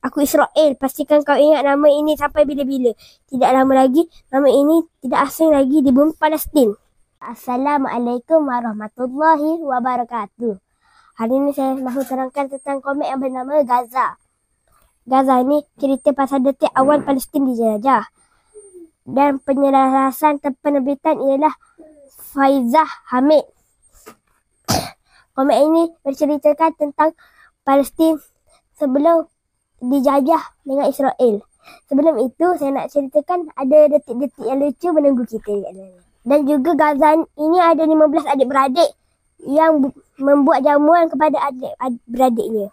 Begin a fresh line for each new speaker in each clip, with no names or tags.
Aku Israel. Pastikan kau ingat nama ini sampai bila-bila. Tidak lama lagi, nama ini tidak asing lagi di bumi Palestin. Assalamualaikum warahmatullahi wabarakatuh. Hari ini saya mahu terangkan tentang komik yang bernama Gaza. Gaza ni cerita pasal detik awal Palestin dijajah. Dan penyelarasan penerbitan ialah Faizah Hamid. Komik ini berceritakan tentang Palestin sebelum dijajah dengan Israel. Sebelum itu, saya nak ceritakan ada detik-detik yang lucu menunggu kita. Dan juga Gaza ini ada 15 adik-beradik yang membuat jamuan kepada adik-beradiknya.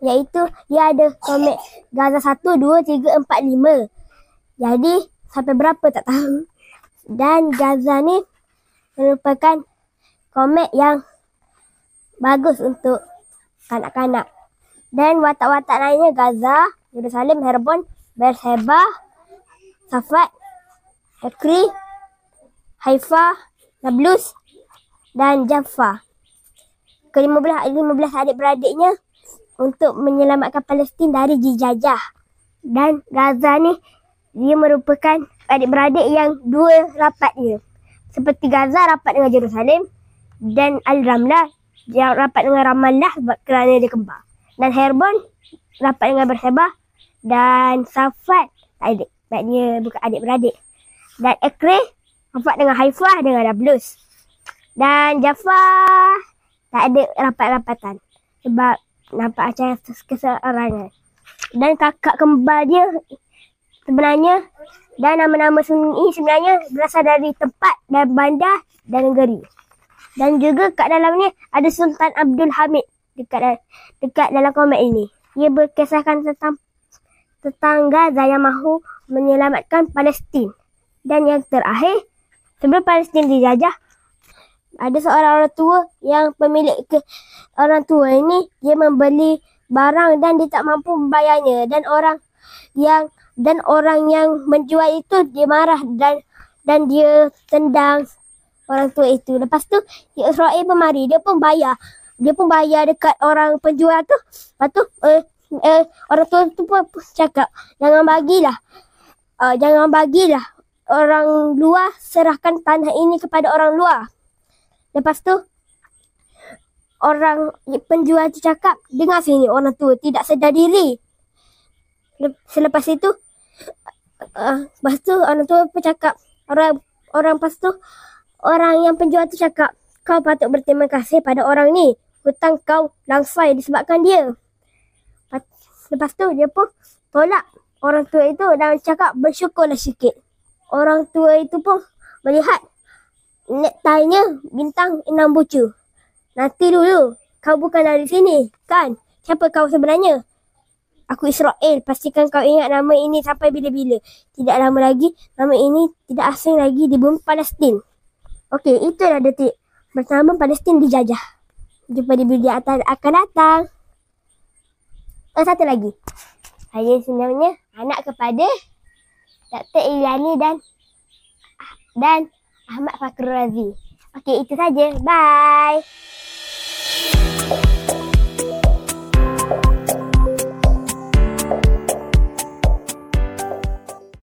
Iaitu, dia ada komik Gaza 1, 2, 3, 4, 5. Jadi, sampai berapa tak tahu. Dan Gaza ni merupakan komik yang bagus untuk kanak-kanak. Dan watak-watak lainnya Gaza, Yerusalem, Herbon, Beersheba, Safat, Ekri, Haifa, Nablus dan Jaffa. Ke-15 adik-beradiknya untuk menyelamatkan Palestin dari dijajah. Dan Gaza ni dia merupakan adik-beradik yang dua rapatnya. Seperti Gaza rapat dengan Jerusalem dan Al-Ramlah yang rapat dengan Ramallah kerana dia kembar dan Herbon rapat dengan Bersebah dan Safat adik maknanya bukan adik-beradik. Dan Ekre rapat dengan Haifah dengan Nablus dan Jafar tak ada rapat-rapatan sebab nampak macam keseorangan dan kakak kembar dia sebenarnya dan nama-nama ini sebenarnya berasal dari tempat dan bandar dan negeri. Dan juga kat dalamnya ada Sultan Abdul Hamid dekat dekat dalam komen ini. Ia berkisahkan tentang Gaza yang mahu menyelamatkan Palestin. Dan yang terakhir, sebelum Palestin dijajah, ada seorang orang tua yang pemilik ke orang tua ini dia membeli barang dan dia tak mampu membayarnya dan orang yang dan orang yang menjual itu dia marah dan dan dia tendang orang tua itu. Lepas tu Israel pun mari dia pun bayar dia pun bayar dekat orang penjual tu. Lepas tu uh, uh, orang tua tu pun cakap jangan bagilah. Uh, jangan bagilah orang luar serahkan tanah ini kepada orang luar. Lepas tu orang penjual tu cakap dengar sini orang tua tidak sedar diri. Selepas itu uh, lepas tu orang tua pun cakap orang orang lepas tu orang yang penjual tu cakap kau patut berterima kasih pada orang ni hutang kau langsai disebabkan dia. Lepas tu dia pun tolak orang tua itu dan cakap bersyukurlah sikit. Orang tua itu pun melihat nektainya bintang enam bucu. Nanti dulu, kau bukan dari sini, kan? Siapa kau sebenarnya? Aku Israel, pastikan kau ingat nama ini sampai bila-bila. Tidak lama lagi, nama ini tidak asing lagi di bumi Palestin. Okey, itulah detik bersama Palestin dijajah. Jumpa di video atas akan datang. Oh, satu lagi. Saya sebenarnya anak kepada Dr. Ilani dan dan Ahmad Fakrul Razi. Okey, itu saja. Bye.